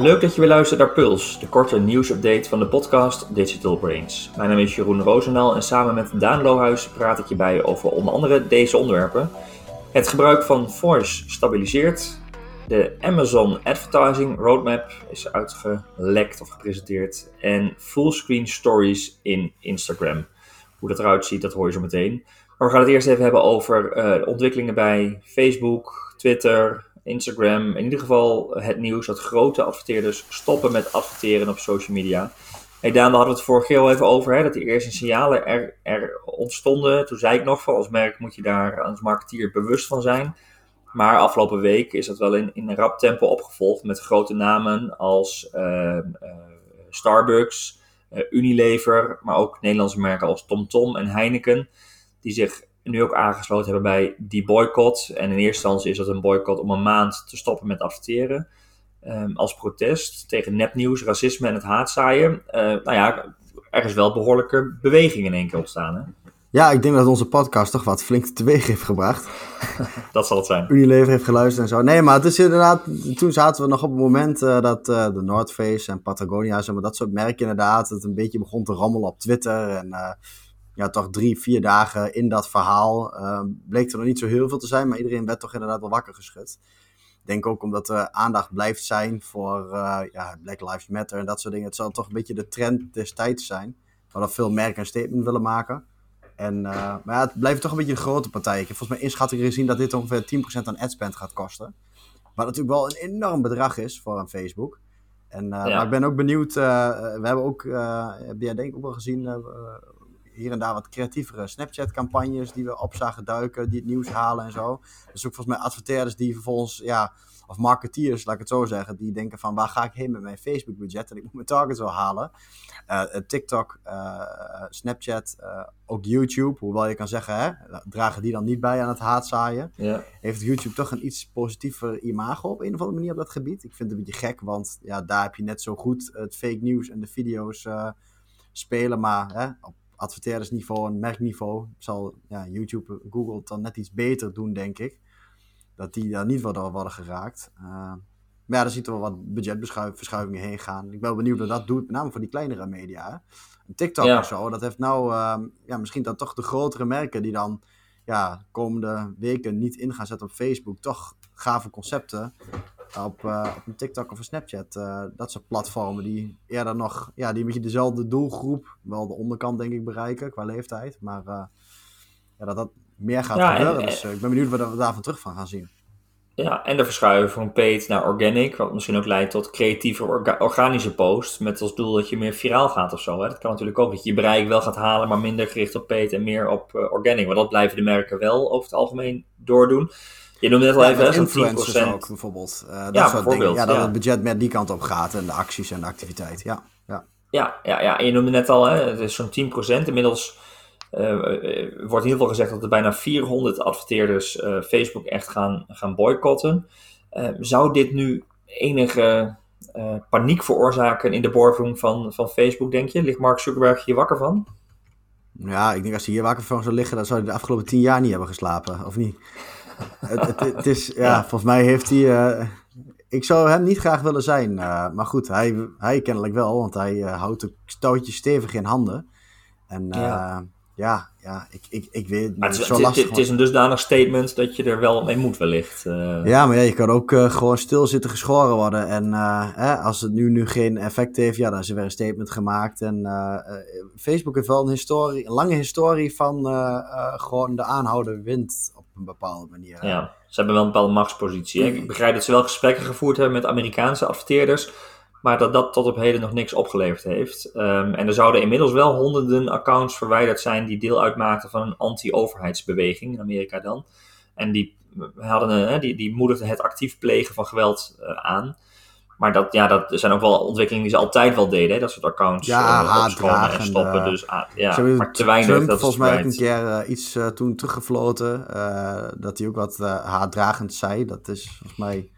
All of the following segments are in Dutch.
Leuk dat je weer luistert naar Puls, de korte nieuwsupdate van de podcast Digital Brains. Mijn naam is Jeroen Roosendaal en samen met Daan Lohuis praat ik je bij over onder andere deze onderwerpen. Het gebruik van voice stabiliseert. De Amazon Advertising Roadmap is uitgelekt of gepresenteerd. En fullscreen stories in Instagram. Hoe dat eruit ziet, dat hoor je zo meteen. Maar we gaan het eerst even hebben over uh, ontwikkelingen bij Facebook, Twitter, Instagram. In ieder geval het nieuws dat grote adverteerders stoppen met adverteren op social media. Daan, daar hadden we het vorige keer al even over, hè, dat die eerste signalen er, er ontstonden. Toen zei ik nog van als merk moet je daar als marketeer bewust van zijn. Maar afgelopen week is dat wel in, een rap tempo opgevolgd met grote namen als uh, uh, Starbucks, uh, Unilever, maar ook Nederlandse merken als TomTom en Heineken, die zich nu ook aangesloten hebben bij die boycott. En in eerste instantie is dat een boycott om een maand te stoppen met adverteren. Um, als protest tegen nepnieuws, racisme en het haatzaaien. Uh, nou ja, er is wel behoorlijke beweging in één keer ontstaan. Hè? Ja, ik denk dat onze podcast toch wat flink teweeg heeft gebracht. dat zal het zijn. Unilever heeft geluisterd en zo. Nee, maar het is inderdaad... Toen zaten we nog op het moment uh, dat uh, de North Face en Patagonia... Zeg maar, dat soort merken inderdaad... het een beetje begon te rammelen op Twitter. En ja, toch drie, vier dagen in dat verhaal... bleek er nog niet zo heel veel te zijn... maar iedereen werd toch inderdaad wel wakker geschud. Ik denk ook omdat er aandacht blijft zijn voor ja, Black Lives Matter en dat soort dingen. Het zal toch een beetje de trend destijds zijn. Waar dat veel merken een statement willen maken... En, uh, maar ja, het blijft toch een beetje een grote partij. Ik heb volgens mij inschatting gezien dat dit ongeveer 10% aan adspend gaat kosten. Wat natuurlijk wel een enorm bedrag is voor een Facebook. En, uh, ja. Maar ik ben ook benieuwd. Uh, we hebben ook, heb jij denk ik ook wel gezien, hier en daar wat creatievere Snapchat-campagnes die we op zagen duiken, die het nieuws halen en zo. Dus ook volgens mij adverteerders die vervolgens, ja, of marketeers, laat ik het zo zeggen, die denken van waar ga ik heen met mijn Facebook-budget en ik moet mijn targets wel halen. Uh, TikTok, uh, Snapchat, uh, ook YouTube, hoewel je kan zeggen, hè, dragen die dan niet bij aan het haatzaaien. Ja. Heeft YouTube toch een iets positiever imago op een of andere manier op dat gebied? Ik vind het een beetje gek, want ja, daar heb je net zo goed het fake nieuws en de video's spelen, maar hè, op adverteerdersniveau en merkniveau zal ja, YouTube, Google het dan net iets beter doen, denk ik. Dat die daar niet door worden geraakt. Maar ja, daar ziet er wel wat budgetverschuivingen heen gaan. Ik ben benieuwd wat dat doet, met name voor die kleinere media. Een TikTok ja. of zo, dat heeft nou uh, ja, misschien dan toch de grotere merken die dan ja, komende weken niet in gaan zetten op Facebook. Toch gave concepten op, uh, op een TikTok of een Snapchat. Uh, dat soort platformen die eerder nog, ja, die een beetje dezelfde doelgroep, wel de onderkant denk ik bereiken qua leeftijd. Maar ja, dat dat meer gaat ja, gebeuren. En, dus ik ben benieuwd wat we daarvan terug van gaan zien. Ja, en de verschuiving van paid naar organic, wat misschien ook leidt tot creatieve orga organische posts, met als doel dat je meer viraal gaat of zo. Hè? Dat kan natuurlijk ook, dat je je bereik wel gaat halen, maar minder gericht op paid en meer op uh, organic. Maar dat blijven de merken wel over het algemeen doordoen. Je noemde net al even, influencers 10%. ook bijvoorbeeld. Uh, dat ja, soort bijvoorbeeld. Ja, dat ja. het budget meer die kant op gaat en de acties en de activiteit. Ja, ja. Ja, ja, ja. En je noemde net al, hè, het is zo'n 10%. Inmiddels uh, wordt in ieder geval gezegd dat er bijna 400 adverteerders uh, Facebook echt gaan, gaan boycotten. Zou dit nu enige paniek veroorzaken in de boardroom van, van Facebook, denk je? Ligt Mark Zuckerberg hier wakker van? Ja, ik denk als hij hier wakker van zou liggen, dan zou hij de afgelopen tien jaar niet hebben geslapen, of niet? Het, het, het, is, ja, ja, volgens mij heeft hij... Uh, ik zou hem niet graag willen zijn, maar goed, hij, hij kennelijk wel, want hij houdt het touwtje stevig in handen. En ja ja, ja ik, ik, ik weet het. Is, het, het, het, is een dusdanig statement dat je er wel mee moet, wellicht. Uh... Ja, maar ja, je kan ook uh, gewoon stil zitten geschoren worden. En uh, als het nu, nu geen effect heeft, ja, dan is er weer een statement gemaakt. En Facebook heeft wel een, historie, een lange historie van gewoon de aanhouden wind op een bepaalde manier. Hè? Ja, ze hebben wel een bepaalde machtspositie. Hè? Ik begrijp dat ze wel gesprekken gevoerd hebben met Amerikaanse adverteerders maar dat dat tot op heden nog niks opgeleverd heeft. Um, en er zouden inmiddels wel honderden accounts verwijderd zijn die deel uitmaakten van een anti-overheidsbeweging in Amerika dan. En die, hadden, uh, die, die moedigden het actief plegen van geweld uh, aan. Maar dat, ja, dat zijn ook wel ontwikkelingen die ze altijd wel deden, hè? dat soort accounts ja, uh, en stoppen. Dus ja, maar te weinig. Trump dat volgens mij ook een keer iets toen teruggefloten, dat hij ook wat haatdragend zei. Dat is volgens mij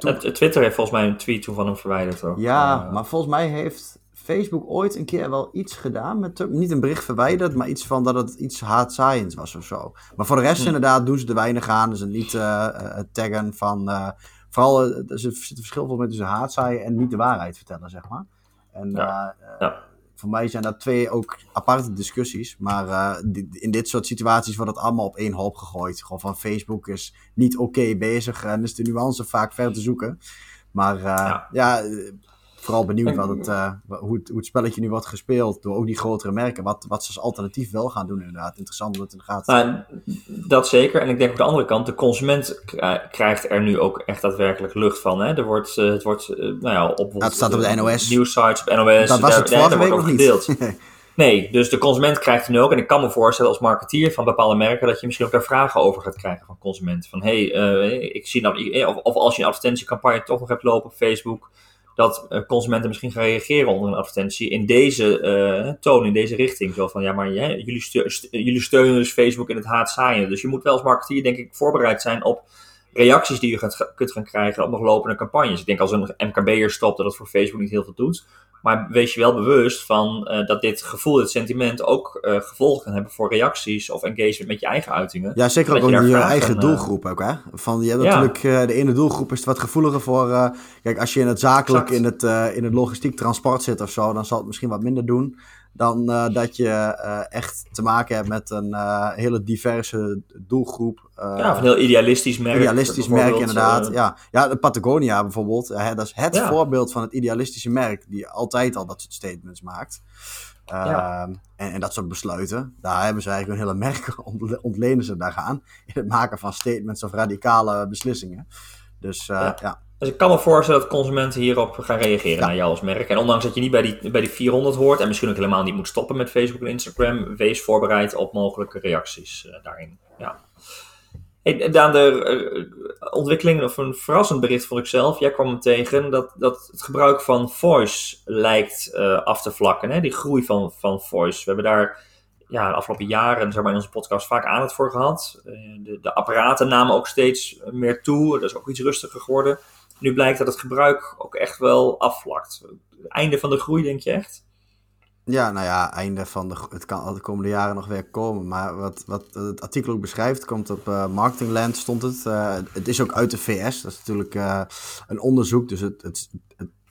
toen... Twitter heeft volgens mij een tweet toen van hem verwijderd. Ook. Ja, uh, maar volgens mij heeft Facebook ooit een keer wel iets gedaan met Niet een bericht verwijderd, maar iets van dat het iets haatzaaiends was of zo. Maar voor de rest hm. inderdaad doen ze er weinig aan. Dus niet uh, taggen van uh, vooral, er zit een verschil volgens mij tussen haatzaaien en niet de waarheid vertellen, zeg maar. En Ja. Ja. Voor mij zijn dat twee ook aparte discussies. Maar eh, in dit soort situaties wordt het allemaal op één hoop gegooid. Gewoon van Facebook is niet oké bezig en is de nuance vaak ver te zoeken. Maar eh, ja, Ja. Vooral benieuwd wat het, eh, hoe, het, hoe het spelletje nu wordt gespeeld door ook die grotere merken. Wat, wat ze als alternatief wel gaan doen inderdaad. Interessant om het in de gaten te Nou, dat zeker. En ik denk op de andere kant, de consument krijgt er nu ook echt daadwerkelijk lucht van. Hè? Er wordt, eh, het wordt, eh, nou ja, op het staat op de NOS. Nieuwsites, op NOS. Dat was het vorige week nog niet. Nee, dus de consument krijgt nu ook. En ik kan me voorstellen als marketeer van bepaalde merken dat je misschien ook daar vragen over gaat krijgen van consumenten. Van hey, ik zie nou, of, of als je een advertentiecampagne toch nog hebt lopen op Facebook, dat eh, consumenten misschien gaan reageren onder een advertentie in deze eh, toon, in deze richting. Zo van ja, maar jullie, jullie steunen dus Facebook in het haatzaaien. Dus je moet wel als marketeer, denk ik, voorbereid zijn op reacties die je gaat, kunt gaan krijgen op nog lopende campagnes. Ik denk als een MKB'er stopt dat het voor Facebook niet heel veel doet. Maar wees je wel bewust van eh, dat dit gevoel, dit sentiment ook eh, gevolgen kan hebben voor reacties of engagement met je eigen uitingen. Ja, zeker ook in je eigen eh, doelgroep ook, hè? Van, je hebt Ja. natuurlijk, de ene doelgroep is wat gevoeliger voor... kijk, als je in het zakelijk, Exact. in het, in het logistiek transport zit of zo... dan zal het misschien wat minder doen dan eh, dat je eh, echt te maken hebt met een eh, hele diverse doelgroep. ja, of een heel idealistisch merk. idealistisch merk inderdaad. ja. ja, de Patagonia bijvoorbeeld. hè, dat is het Ja. voorbeeld van het idealistische merk... die altijd al dat soort statements maakt. Ja. Ehm, en, en dat soort besluiten. Daar hebben ze eigenlijk een hele merk ontle- ontlenen ze daaraan. In het maken van statements of radicale beslissingen. Dus Ja. ja. Dus ik kan me voorstellen dat consumenten hierop gaan reageren Ja. naar jou als merk. En ondanks dat je niet bij die, bij die 400 hoort en misschien ook helemaal niet moet stoppen met Facebook en Instagram, wees voorbereid op mogelijke reacties eh, daarin. Ja. Hey, Daan, de eh, ontwikkeling, of een verrassend bericht vond ik zelf. Jij kwam me tegen dat, dat het gebruik van voice lijkt eh, af te vlakken. Hè? Die groei van, van voice. We hebben daar ja, de afgelopen jaren zeg maar, in onze podcast vaak aandacht voor gehad. Eh, de, de apparaten namen ook steeds meer toe. Dat is ook iets rustiger geworden. Nu blijkt dat het gebruik ook echt wel afvlakt. Einde van de groei, denk je echt? ja, nou ja, einde van de... Het kan al de komende jaren nog weer komen. Maar wat, wat het artikel ook beschrijft, komt op eh, Marketingland stond het. Eh, het is ook uit de VS. Dat is natuurlijk eh, een onderzoek. Dus het, het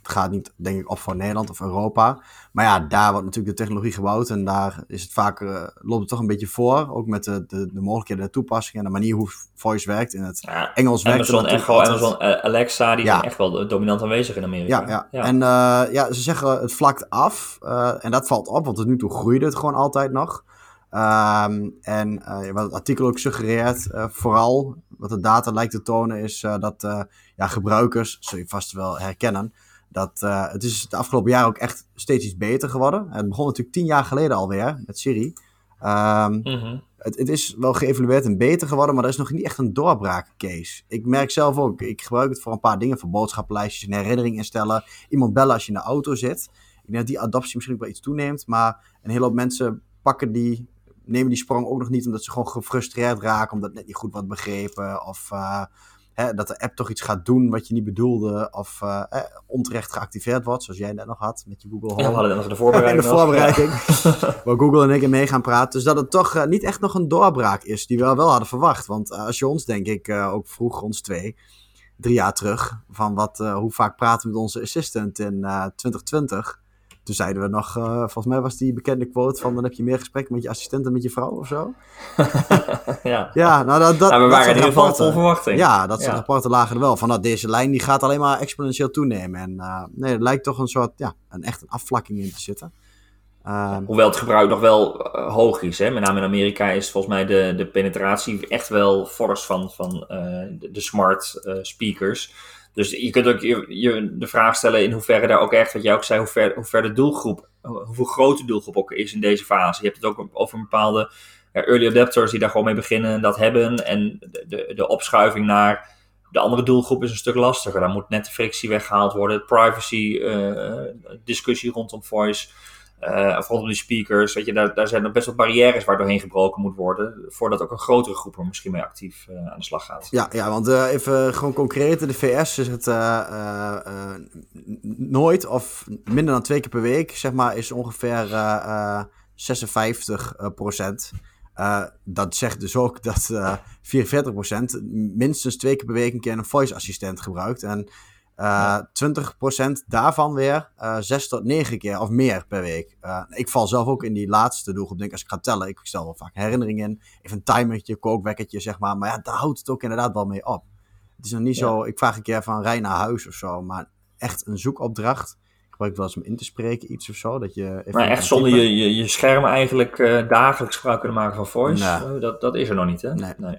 gaat niet, denk ik, op voor Nederland of Europa. Maar ja, daar wordt natuurlijk de technologie gebouwd. En daar is het vaak, eh, loopt het toch een beetje voor. Ook met de, de, de mogelijkheden, de toepassingen en de manier hoe voice werkt. In het Ja, Engels werkt Amazon Echo, altijd. Amazon eh, Alexa, die Ja. zijn echt wel dominant aanwezig in Amerika. Ja, ja. en eh, ja, ze zeggen het vlakt af. en dat valt op, want tot nu toe groeide het gewoon altijd nog. Ehm, en wat het artikel ook suggereert, vooral wat de data lijkt te tonen, is dat ja, gebruikers, zul je vast wel herkennen, dat eh, het is de afgelopen jaren ook echt steeds iets beter geworden. Het begon natuurlijk tien jaar geleden alweer met Siri. Ehm, Mhm. het, het is wel geëvalueerd en beter geworden, maar er is nog niet echt een doorbraakcase. Ik merk zelf ook, ik gebruik het voor een paar dingen, voor boodschappenlijstjes, een herinnering instellen, iemand bellen als je in de auto zit. Ik denk dat die adoptie misschien ook wel iets toeneemt, maar een hele hoop mensen pakken die, nemen die sprong ook nog niet omdat ze gewoon gefrustreerd raken, omdat het net niet goed wordt begrepen, of eh, hè, dat de app toch iets gaat doen wat je niet bedoelde, of eh, eh, onterecht geactiveerd wordt, zoals jij net nog had met je Google Ja, Home. we hadden nog de voorbereiding. In de voorbereiding. waar Google en ik in mee gaan praten. Dus dat het toch eh, niet echt nog een doorbraak is die we wel hadden verwacht. Want eh, als je ons, denk ik, eh, ook vroeg, ons twee, drie jaar terug, van wat, hoe vaak praten we met onze assistant in eh 2020. Toen zeiden we nog, eh, volgens mij was die bekende quote van dan heb je meer gesprekken met je assistent dan met je vrouw of zo. ja. Ja, nou dat, dat, Nou, we dat waren in soort ieder geval vol verwachting. Ja, dat soort Ja. rapporten lagen er wel. Van dat deze lijn die gaat alleen maar exponentieel toenemen. En eh, nee, er lijkt toch een soort, ja, een echt een afvlakking in te zitten. Ehm, Hoewel het gebruik nog wel eh, hoog is. Hè? Met name in Amerika is volgens mij de, de penetratie echt wel fors van, van de, de smart speakers. Dus je kunt ook je, je de vraag stellen in hoeverre daar ook echt, wat jij ook zei, hoe ver, hoe ver de doelgroep, hoeveel grote doelgroep ook is in deze fase. Je hebt het ook over een bepaalde early adapters die daar gewoon mee beginnen en dat hebben. En de, de, de opschuiving naar de andere doelgroep is een stuk lastiger. Daar moet net de frictie weggehaald worden. Privacy eh, discussie rondom voice. Eh, of rondom die speakers. Weet je, daar, daar zijn nog best wat barrières waar doorheen gebroken moet worden. Voordat ook een grotere groep er misschien mee actief eh, aan de slag gaat. Ja, ja want eh, even gewoon concreet. In de VS is het nooit of minder dan twee keer per week, zeg maar, is ongeveer eh, eh, 56 eh, procent. dat zegt dus ook dat 44% minstens twee keer per week een keer een voice assistent gebruikt. En uh, 20% daarvan weer uh, 6 tot 9 keer of meer per week. Uh, ik val zelf ook in die laatste doelgroep. Denk als ik ga tellen, ik stel wel vaak herinneringen in. Even een timertje, kookwekkertje, zeg maar. Maar ja, daar houdt het ook inderdaad wel mee op. Het is nog niet ja. zo, ik vraag een keer van rij naar huis of zo. Maar echt een zoekopdracht. Ik gebruik wel eens om in te spreken, iets of zo. Dat je even maar echt zonder je, je, je scherm eigenlijk uh, dagelijks gebruik kunnen maken van voice. Nee. dat, dat is er nog niet, hè? Nee. nee.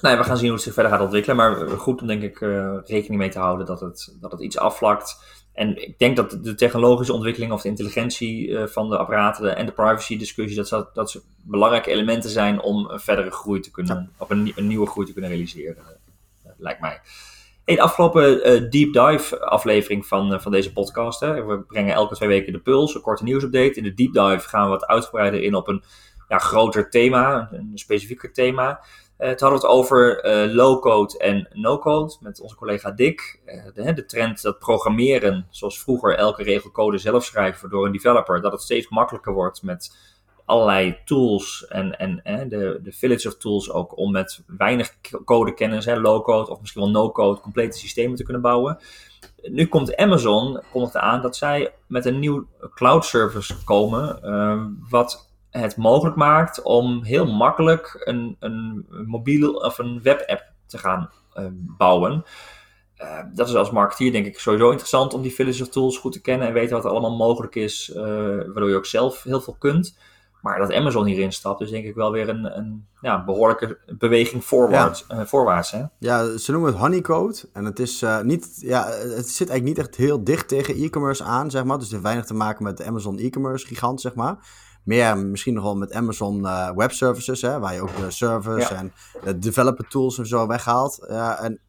Nee, we gaan zien hoe het zich verder gaat ontwikkelen. Maar goed om denk ik uh, rekening mee te houden dat het, dat het iets afvlakt. En ik denk dat de technologische ontwikkeling of de intelligentie uh, van de apparaten en de privacy discussie, dat, dat, dat belangrijke elementen zijn om een verdere groei te kunnen, ja. of een, een, nieuwe groei te kunnen realiseren. Uh, lijkt mij. Hey, de afgelopen deep dive aflevering van, van deze podcast. Hè, we brengen elke twee weken de puls, een korte nieuwsupdate. In de deep dive gaan we wat uitgebreider in op een ja, groter thema, een specifieker thema. Uh, toen hadden we het over uh, low-code en no-code met onze collega Dick. Uh, de, de, trend dat programmeren, zoals vroeger elke regel code zelf schrijven door een developer, dat het steeds makkelijker wordt met allerlei tools en, en de, de village of tools ook om met weinig codekennis, low-code of misschien wel no-code, complete systemen te kunnen bouwen. Nu komt Amazon kondigde aan dat zij met een nieuw cloud service komen, wat het mogelijk maakt om heel makkelijk een, een mobiel of een webapp te gaan uh, bouwen. Uh, dat is als marketeer denk ik sowieso interessant om die of Tools goed te kennen en weten wat er allemaal mogelijk is, uh, waardoor je ook zelf heel veel kunt. Maar dat Amazon hierin stapt, is denk ik wel weer een, een ja, behoorlijke beweging voorwaarts. Ja. voorwaarts hè? ja, ze noemen het honeycode. En het, is, niet, ja, het zit eigenlijk niet echt heel dicht tegen e-commerce aan, zeg maar. Dus het heeft weinig te maken met de Amazon e-commerce gigant, zeg maar meer misschien nog wel met Amazon uh, Web Services, hè, waar je ook de servers ja. en de developer tools en zo weghaalt. En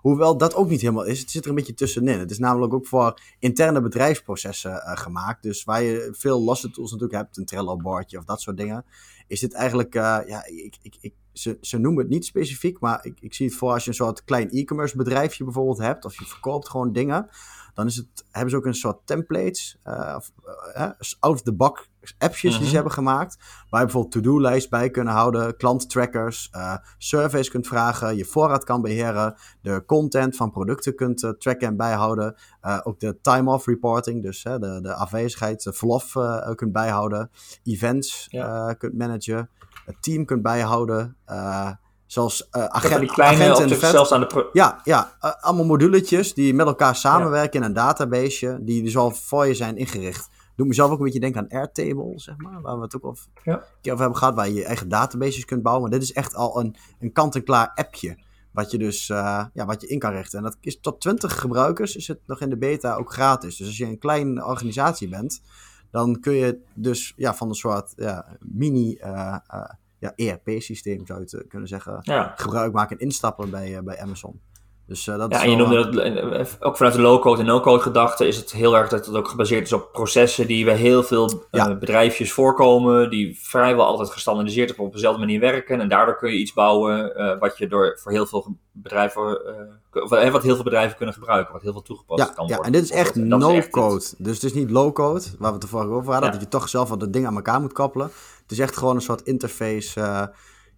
hoewel dat ook niet helemaal is, het zit er een beetje tussenin. Het is namelijk ook voor interne bedrijfsprocessen uh, gemaakt. Dus waar je veel losse tools natuurlijk hebt, een Trello-bordje of dat soort dingen, is dit eigenlijk, uh, ja, ik, ik, ik, ze, ze noemen het niet specifiek, maar ik, ik zie het voor als je een soort klein e-commerce bedrijfje bijvoorbeeld hebt, of je verkoopt gewoon dingen dan is het, hebben ze ook een soort templates, uh, of, uh, out-of-the-box appjes die ze Mhm. hebben gemaakt. Waar je bijvoorbeeld to-do-lijst bij kunnen houden, klanttrackers, surveys kunt vragen, je voorraad kan beheren, de content van producten kunt tracken en bijhouden. Ook de time-off reporting, dus de, de afwezigheid, de verlof kunt bijhouden. Events Ja. kunt managen, het team kunt bijhouden. Zoals uh, agent, van die kleine agenten vet. zelfs aan de... Ja, ja uh, allemaal moduletjes die met elkaar samenwerken in een databaseje, die dus al voor je zijn ingericht. Doet mezelf ook een beetje denken aan Airtable, zeg maar, waar we het ook al Ja. een keer over hebben gehad, waar je je eigen databases kunt bouwen. Maar dit is echt al een, een kant-en-klaar appje, wat je dus uh, ja, wat je in kan richten. En dat is tot 20 gebruikers, is het nog in de beta ook gratis. Dus als je een kleine organisatie bent, dan kun je dus ja, van een soort ja, mini... Uh, ja, ERP-systeem zou je het kunnen zeggen, gebruik maken en instappen bij, uh, bij Amazon. Dus uh, dat Ja, en je noemde uh, dat, ook vanuit de low-code en no-code gedachte is het heel erg dat het ook gebaseerd is op processen die bij heel veel Ja. uh, bedrijfjes voorkomen, die vrijwel altijd gestandardiseerd of op dezelfde manier werken. En daardoor kun je iets bouwen uh, wat je door voor heel veel bedrijven, of, wat heel veel bedrijven kunnen gebruiken, wat heel veel toegepast ja, kan ja, worden. en dit is echt dat no-code. Dus het is niet low-code, waar we het er vorige over hadden, Ja. dat je toch zelf wat de dingen aan elkaar moet koppelen. Het is echt gewoon een soort interface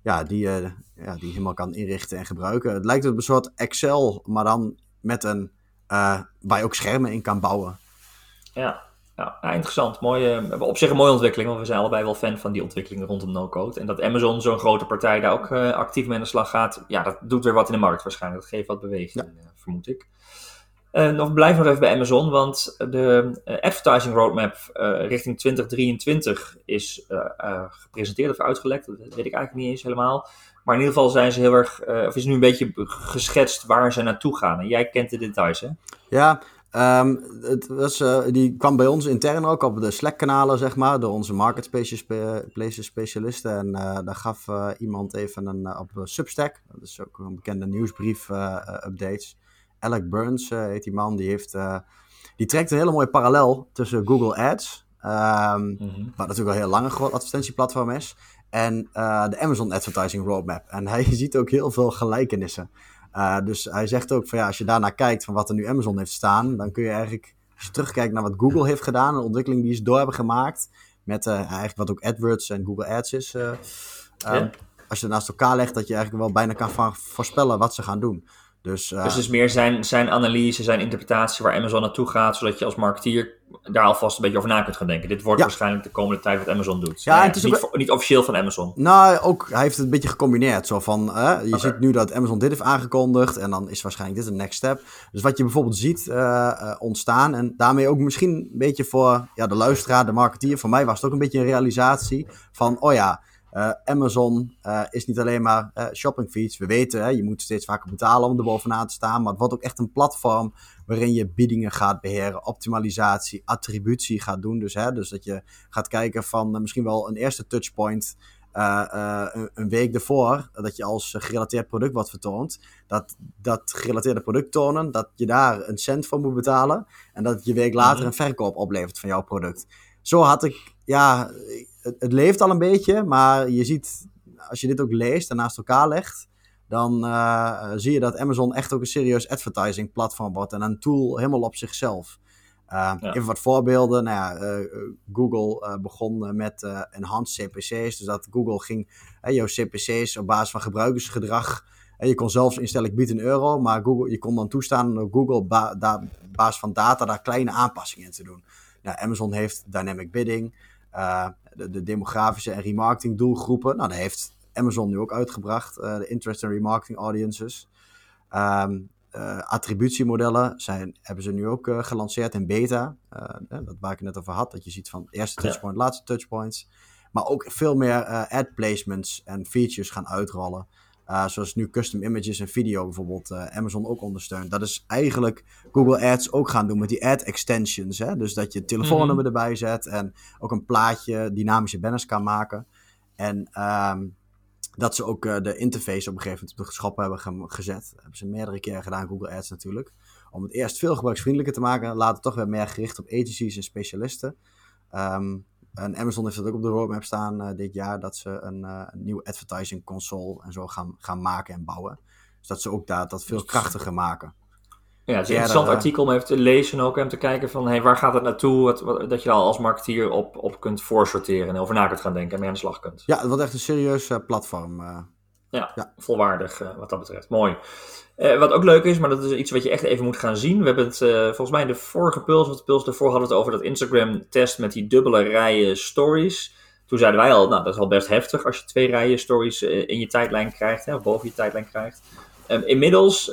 ja, die, uh, ja, die je helemaal kan inrichten en gebruiken. Het lijkt op een soort Excel, maar dan met een, uh, waar je ook schermen in kan bouwen. Ja, ja, interessant. Mooie, op zich een mooie ontwikkeling, want we zijn allebei wel fan van die ontwikkeling rondom no-code. En dat Amazon, zo'n grote partij, daar ook uh, actief mee aan de slag gaat, ja, dat doet weer wat in de markt waarschijnlijk. Dat geeft wat beweging, ja. vermoed ik. Uh, nog, blijf nog even bij Amazon, want de uh, advertising roadmap uh, richting 2023 is gepresenteerd of uitgelekt. Dat weet ik eigenlijk niet eens helemaal. Maar in ieder geval zijn ze heel erg, of is nu een beetje geschetst waar ze naartoe gaan. En jij kent de details, hè? Ja, um, het was, die kwam bij ons intern ook op de Slack-kanalen, zeg maar, door onze marketplaces specialisten. En daar gaf iemand even een, op Substack, dat is ook een bekende nieuwsbrief-updates. Alec Burns uh, heet die man, die, heeft, uh, die trekt een hele mooie parallel tussen Google Ads, um, mm-hmm. wat natuurlijk al heel lang een advertentieplatform is, en uh, de Amazon Advertising Roadmap. En hij ziet ook heel veel gelijkenissen. dus hij zegt ook van ja, als je daarnaar kijkt van wat er nu Amazon heeft staan, dan kun je eigenlijk, als je terugkijkt naar wat Google heeft gedaan, een ontwikkeling die ze door hebben gemaakt, met eigenlijk wat ook AdWords en Google Ads is. Ja. Als je het naast elkaar legt, dat je eigenlijk wel bijna kan voorspellen wat ze gaan doen. Dus, uh, dus het is meer zijn, zijn analyse, zijn interpretatie waar Amazon naartoe gaat, zodat je als marketeer daar alvast een beetje over na kunt gaan denken. Dit wordt Ja. waarschijnlijk de komende tijd wat Amazon doet. Ja, het is niet, ook- voor- niet officieel van Amazon. Nou, ook, hij heeft het een beetje gecombineerd. Zo van, eh, je ziet nu dat Amazon dit heeft aangekondigd en dan is waarschijnlijk dit een next step. Dus wat je bijvoorbeeld ziet eh, eh, ontstaan en daarmee ook misschien een beetje voor ja, de luisteraar, de marketeer. Voor mij was het ook een beetje een realisatie van, oh ja, eh, Amazon eh, is niet alleen maar eh shopping feeds. We weten, hè, je moet steeds vaker betalen om er bovenaan te staan. Maar het wordt ook echt een platform waarin je biedingen gaat beheren, optimalisatie, attributie gaat doen. Dus, hè, dus dat je gaat kijken van misschien wel een eerste touchpoint een, een week ervoor, dat je als gerelateerd product wordt vertoond, dat dat gerelateerde product tonen, dat je daar een cent voor moet betalen en dat je week later Mhm. een verkoop oplevert van jouw product. Zo had ik, ja, het, het leeft al een beetje, maar je ziet, als je dit ook leest en naast elkaar legt, dan eh, zie je dat Amazon echt ook een serieus advertising platform wordt en een tool helemaal op zichzelf. Uh, Ja. Even wat voorbeelden. Nou ja, eh, Google eh, begon eh, met eh, enhanced CPC's. Dus dat Google ging eh, jouw CPC's op basis van gebruikersgedrag. En je kon zelfs instellen, ik bied een euro. Maar Google, je kon dan toestaan door Google ba op basis van data daar kleine aanpassingen in te doen. Nou, Amazon heeft dynamic bidding. Eh, de, de demografische en remarketing doelgroepen. Nou, dat heeft Amazon nu ook uitgebracht. eh, de interest en remarketing audiences. Ehm, eh, attributiemodellen zijn, hebben ze nu ook gelanceerd in beta. Dat waar ik het net over had. Dat je ziet van eerste Ja. touchpoint, laatste touchpoints. Maar ook veel meer ad placements en features gaan uitrollen. Eh, zoals nu custom images en video bijvoorbeeld eh, Amazon ook ondersteunt. Dat is eigenlijk Google Ads ook gaan doen met die ad extensions. Hè? Dus dat je telefoonnummer erbij zet en ook een plaatje, dynamische banners kan maken. En ehm, dat ze ook eh, de interface op een gegeven moment op de schop hebben ge- gezet. Dat hebben ze meerdere keren gedaan, Google Ads natuurlijk. Om het eerst veel gebruiksvriendelijker te maken. Later toch weer meer gericht op agencies en specialisten. Ehm, en Amazon heeft dat ook op de roadmap staan eh, dit jaar. Dat ze een, eh, een nieuwe advertising console en zo gaan, gaan maken en bouwen. Dus dat ze ook daar dat veel krachtiger maken. Ja, het is een Ja, interessant dat, eh, artikel om even te lezen ook en te kijken van hey, waar gaat het naartoe? Wat, wat- dat je daar als marketeer op, op kunt voorsorteren en over na kunt gaan denken en mee aan de slag kunt. Ja, het wordt echt een serieus platform. Ja, Ja. volwaardig eh, wat dat betreft. Mooi. Eh, wat ook leuk is, maar dat is iets wat je echt even moet gaan zien. We hebben het eh, volgens mij in de vorige Puls, of de Puls daarvoor hadden we het over dat Instagram test met die dubbele rijen stories. Toen zeiden wij al, nou dat is al best heftig als je twee rijen stories in je tijdlijn krijgt, hè, of boven je tijdlijn krijgt. Ehm, inmiddels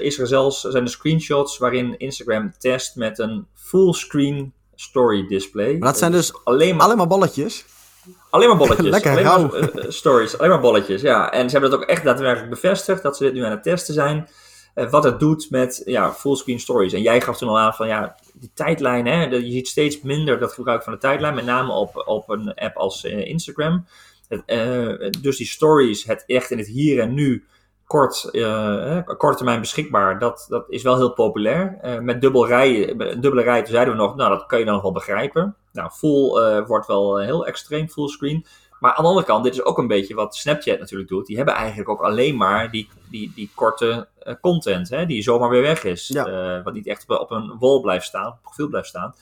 is er zelfs, zijn er screenshots waarin Instagram test met een fullscreen story display. Maar dat zijn dus alleen maar alleen maar balletjes. Alleen maar bolletjes. Lekker alleen maar eh, eh, stories. Alleen maar bolletjes, ja. En ze hebben dat ook echt daadwerkelijk bevestigd, dat ze dit nu aan het testen zijn. eh, wat het doet met ja, fullscreen stories. En jij gaf toen al aan van ja, die tijdlijn, hè, dat- je ziet steeds minder dat gebruik van de tijdlijn, met name op, op een app als Instagram. Het, dus die stories, het echt in het hier en nu kort, eh, korte termijn beschikbaar, dat, dat is wel heel populair. Eh, met dubbel rijen, een dubbele rij, toen zeiden we nog, nou dat kan je dan nog wel begrijpen. Nou, full eh, wordt wel heel extreem, fullscreen. Maar aan de andere kant, dit is ook een beetje wat Snapchat natuurlijk doet. Die hebben eigenlijk ook alleen maar die, die, die korte content, hè, die zomaar weer weg is. Ja. Wat niet echt op, op een wall blijft staan, op een profiel blijft staan.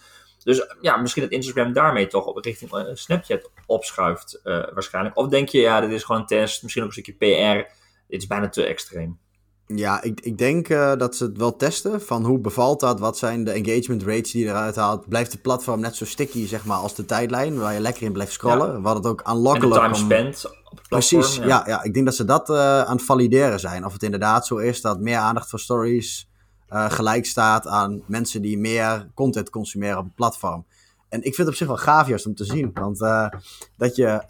Dus ja, misschien dat Instagram daarmee toch op richting Snapchat opschuift waarschijnlijk. Of denk je, ja, dit is gewoon een test, misschien ook een stukje PR. Dit is bijna te extreem. Ja, ik, ik denk eh, dat ze het wel testen. Van hoe bevalt dat? Wat zijn de engagement rates die je eruit haalt? Blijft de platform net zo sticky, zeg maar, als de tijdlijn, waar je lekker in blijft scrollen? Wat het ook En de time om- spent op het platform. Precies, ja. Ja, ik denk dat ze dat eh, aan het valideren zijn. Of het inderdaad zo is dat meer aandacht voor stories eh, gelijk staat aan mensen die meer content consumeren op het platform. En ik vind het op zich wel gaaf juist om te zien. Want dat je,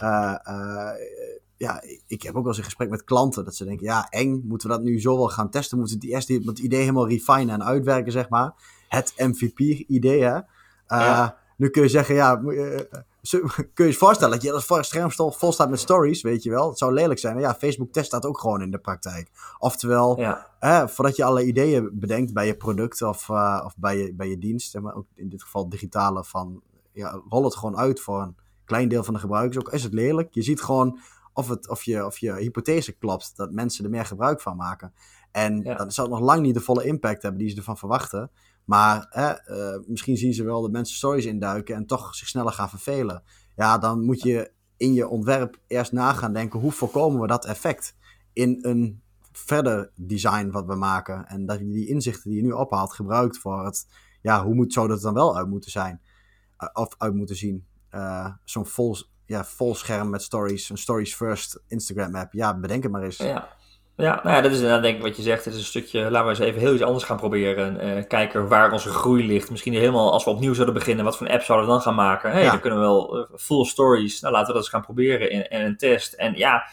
ja, ik heb ook wel eens een gesprek met klanten dat ze denken, ja, eng, moeten we dat nu zo wel gaan testen? Moeten we het eerst het idee helemaal refinen en uitwerken, zeg maar. Het MVP-idee, hè. Eh, Ja. Nu kun je zeggen, ja, eh, kun je je voorstellen dat je als voor een scherm sto- vol staat met stories, weet je wel. Het zou lelijk zijn. Ja, Facebook test dat ook gewoon in de praktijk. Oftewel, Ja. voordat je alle ideeën bedenkt bij je product of, eh, of bij, je, bij je dienst, maar ook in dit geval digitale, van ja, rol het gewoon uit voor een klein deel van de gebruikers. Ook is het lelijk. Je ziet gewoon of, het, of, je, of je hypothese klopt, dat mensen er meer gebruik van maken. En Ja. dan zal het nog lang niet de volle impact hebben die ze ervan verwachten. Maar eh, misschien zien ze wel dat mensen stories induiken en toch zich sneller gaan vervelen. Ja, dan moet je in je ontwerp eerst na gaan denken: hoe voorkomen we dat effect in een verder design wat we maken? En dat je die inzichten die je nu ophaalt gebruikt voor het, ja, hoe moet, zou dat dan wel uit moeten zijn? Uh, of uit moeten zien? Uh, Zo'n vol, ja, vol scherm met stories, een stories first Instagram app. Ja, bedenk het maar eens. Ja. Ja, nou ja, dat is inderdaad denk ik wat je zegt. Het is een stukje, laten we eens even heel iets anders gaan proberen. Uh, kijken waar onze groei ligt. Misschien helemaal als we opnieuw zouden beginnen, wat voor een app zouden we dan gaan maken? hey, dan kunnen we wel uh, full stories. Nou, laten we dat eens gaan proberen in, in, een test. En ja,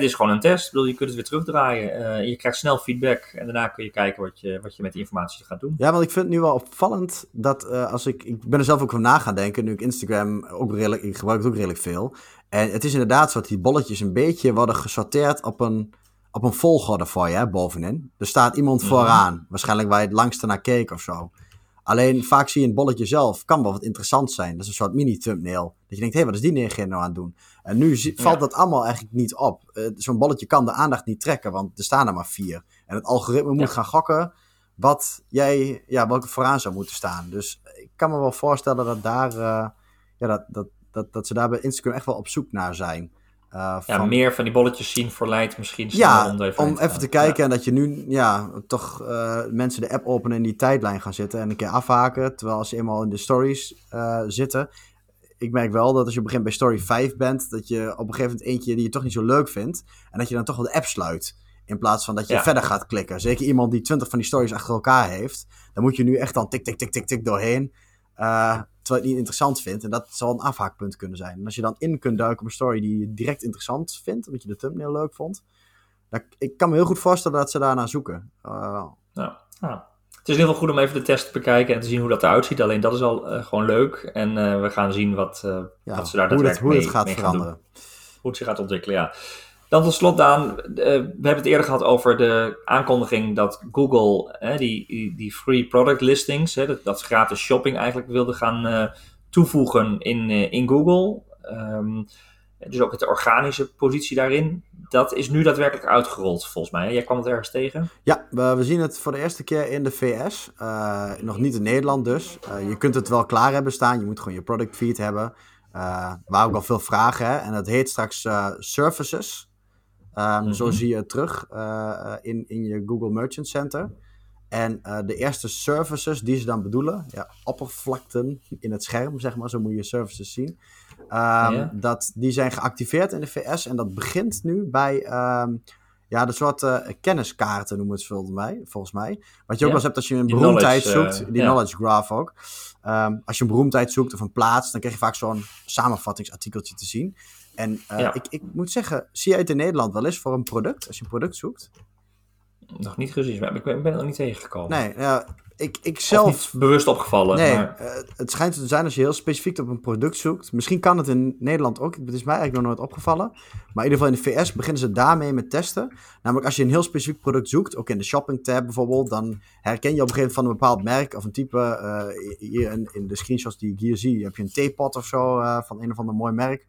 het is gewoon een test. Ik bedoel, je kunt het weer terugdraaien. Uh, je krijgt snel feedback en daarna kun je kijken wat je, wat je met die informatie gaat doen. Ja, want ik vind het nu wel opvallend dat als ik... Ik ben er zelf ook van na gaan denken, nu ik Instagram ook redelijk... Ik gebruik het ook redelijk veel. En het is inderdaad zo dat die bolletjes een beetje worden gesorteerd op een op een volgorde voor je, hè, bovenin. Er staat iemand Mhm. vooraan, waarschijnlijk waar je het langste naar keek of zo. Alleen vaak zie je het bolletje zelf, kan wel wat interessant zijn. Dat is een soort mini-thumbnail. Dat je denkt, hé, hey, wat is die neergene nou aan het doen? En nu valt dat allemaal eigenlijk niet op. Eh, Zo'n bolletje kan de aandacht niet trekken, want er staan er maar vier. En het algoritme moet Ja. gaan gokken wat jij, ja, welke vooraan zou moeten staan. Dus ik kan me wel voorstellen dat daar, eh, ja, dat, dat, dat, dat ze daar bij Instagram echt wel op zoek naar zijn. Eh, Ja, van- meer van die bolletjes zien verleidt misschien sneller ja, om even, om te even gaan. te kijken en dat je nu ja, toch eh, mensen de app openen en in die tijdlijn gaan zitten en een keer afhaken. Terwijl als ze eenmaal in de stories eh, zitten. Ik merk wel dat als je moment bij story 5 bent, dat je op een gegeven moment eentje die je toch niet zo leuk vindt. En dat je dan toch wel de app sluit. In plaats van dat je Ja. verder gaat klikken. Zeker iemand die 20 van die stories achter elkaar heeft. Dan moet je nu echt dan tik, tik, tik, tik, tik doorheen. Terwijl je het niet interessant vindt. En dat zal een afhaakpunt kunnen zijn. En als je dan in kunt duiken op een story die je direct interessant vindt. Omdat je de thumbnail leuk vond. Dan, ik kan me heel goed voorstellen dat ze daarnaar zoeken. Eh, Ja, ja. Het is in ieder geval goed om even de test te bekijken en te zien hoe dat eruit ziet. Alleen dat is al eh, gewoon leuk. En eh, we gaan zien wat, ja, wat ze daar hoe, het, daadwerkelijk hoe het gaat mee gaan doen. veranderen. Hoe het zich gaat ontwikkelen, ja. Dan tot slot, Daan. eh, we hebben het eerder gehad over de aankondiging dat Google die, die, free product listings, dat, dat gratis shopping eigenlijk wilde gaan eh, toevoegen in, eh, in Google. Ehm, dus ook het organische positie daarin. Dat is nu daadwerkelijk uitgerold, volgens mij. Jij kwam het ergens tegen? Ja, we, zien het voor de eerste keer in de VS. Nog niet in Nederland dus. Je kunt het wel klaar hebben staan. Je moet gewoon je product feed hebben. Waar ook al veel vragen. Hè? En dat heet straks eh. Ehm, Zo Mhm. zie je het terug eh, in, in je Google Merchant Center. En eh, de eerste services die ze dan bedoelen, ja, oppervlakten in het scherm, zeg maar, zo moet je services zien. Ehm, dat, die zijn geactiveerd in de VS en dat begint nu bij ehm, ja, de soort eh, kenniskaarten noemen we het volgens mij. Volgens mij. Wat je ook wel eens hebt als je een Die beroemdheid zoekt, eh, die knowledge graph ook. Als je een beroemdheid zoekt of een plaats, dan krijg je vaak zo'n samenvattingsartikeltje te zien. En eh, Ja. ik, ik moet zeggen, zie jij het in Nederland wel eens voor een product? Als je een product zoekt? Nog niet gezien, maar ik ben, ik ben er nog niet tegengekomen. Nee, ik, ik zelf... niet bewust opgevallen. Nee, maar- eh, het schijnt te zijn als je heel specifiek op een product zoekt. Misschien kan het in Nederland ook. Het is mij eigenlijk nog nooit opgevallen. Maar in ieder geval in de VS beginnen ze daarmee met testen. Namelijk als je een heel specifiek product zoekt, ook in de shopping tab bijvoorbeeld, dan herken je op een gegeven moment van een bepaald merk of een type. eh, hier in, in de screenshots die ik hier zie, heb je een theepot of zo van een of ander mooi merk.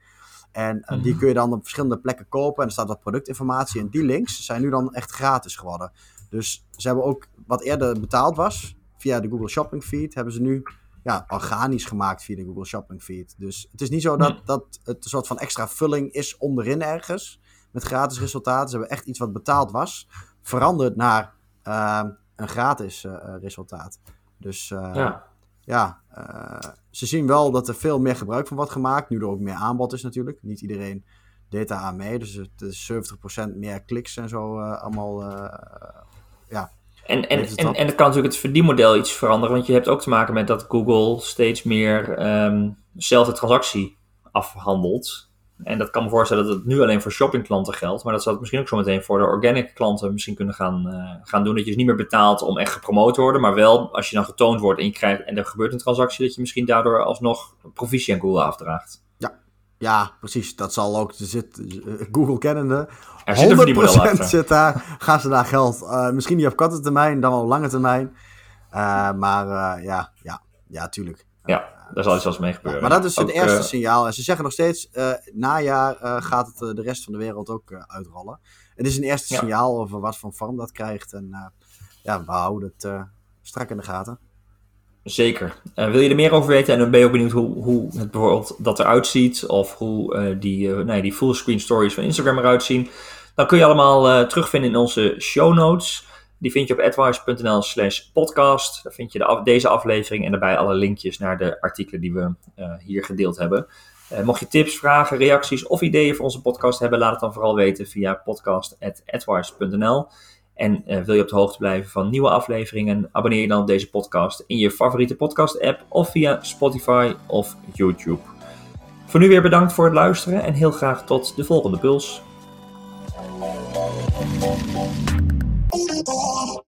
En eh, die Mhm. kun je dan op verschillende plekken kopen. En er staat wat productinformatie. En die links zijn nu dan echt gratis geworden. Dus ze hebben ook wat eerder betaald was via de Google Shopping Feed, hebben ze nu ja, organisch gemaakt via de Google Shopping Feed. Dus het is niet zo dat, dat het een soort van extra vulling is onderin ergens met gratis resultaten. Ze hebben echt iets wat betaald was, veranderd naar eh, een gratis eh, resultaat. Dus eh, ja. Ja, eh, ze zien wel dat er veel meer gebruik van wordt gemaakt. Nu er ook meer aanbod is natuurlijk. Niet iedereen deed daar aan mee. Dus het is 70% meer kliks en zo eh, allemaal. eh, ja, En, en, en, dan? en het kan natuurlijk het verdienmodel iets veranderen, want je hebt ook te maken met dat Google steeds meer ehm zelf de transactie afhandelt. En dat kan me voorstellen dat het nu alleen voor shoppingklanten geldt, maar dat zou het misschien ook zo meteen voor de organic klanten misschien kunnen gaan, eh, gaan doen. Dat je dus niet meer betaalt om echt gepromoot te worden, maar wel als je dan getoond wordt en, je krijgt, en er gebeurt een transactie, dat je misschien daardoor alsnog provisie aan Google afdraagt. ja, precies. Dat zal ook. Zit, eh, Google kennende. Er zit een verdienmodel 100% achter. zit daar. Gaan ze daar geld. eh, misschien niet op korte termijn, dan wel op lange termijn. Maar ja, ja, ja, tuurlijk. Ja, daar zal iets als mee gebeuren. maar dat is het Ook, eerste eh, signaal. En ze zeggen nog steeds, eh najaar eh, gaat het de rest van de wereld ook uitrollen. Het is een eerste signaal over wat voor vorm dat krijgt. En ja, we houden het strak in de gaten. Zeker. Uh, wil je er meer over weten en dan ben je ook benieuwd hoe, hoe het bijvoorbeeld dat eruit ziet of hoe uh, die, uh, nee, die fullscreen stories van Instagram eruit zien, dan kun je allemaal terugvinden in onze show notes. Die vind je op advice.nl slash podcast. Daar vind je de deze aflevering en daarbij alle linkjes naar de artikelen die we hier gedeeld hebben. mocht je tips, vragen, reacties of ideeën voor onze podcast hebben, laat het dan vooral weten via podcast.advice.nl. En uh, wil je op de hoogte blijven van nieuwe afleveringen, abonneer je dan op deze podcast in je favoriete podcast-app of via Spotify of YouTube. Voor nu weer bedankt voor het luisteren en heel graag tot de volgende puls.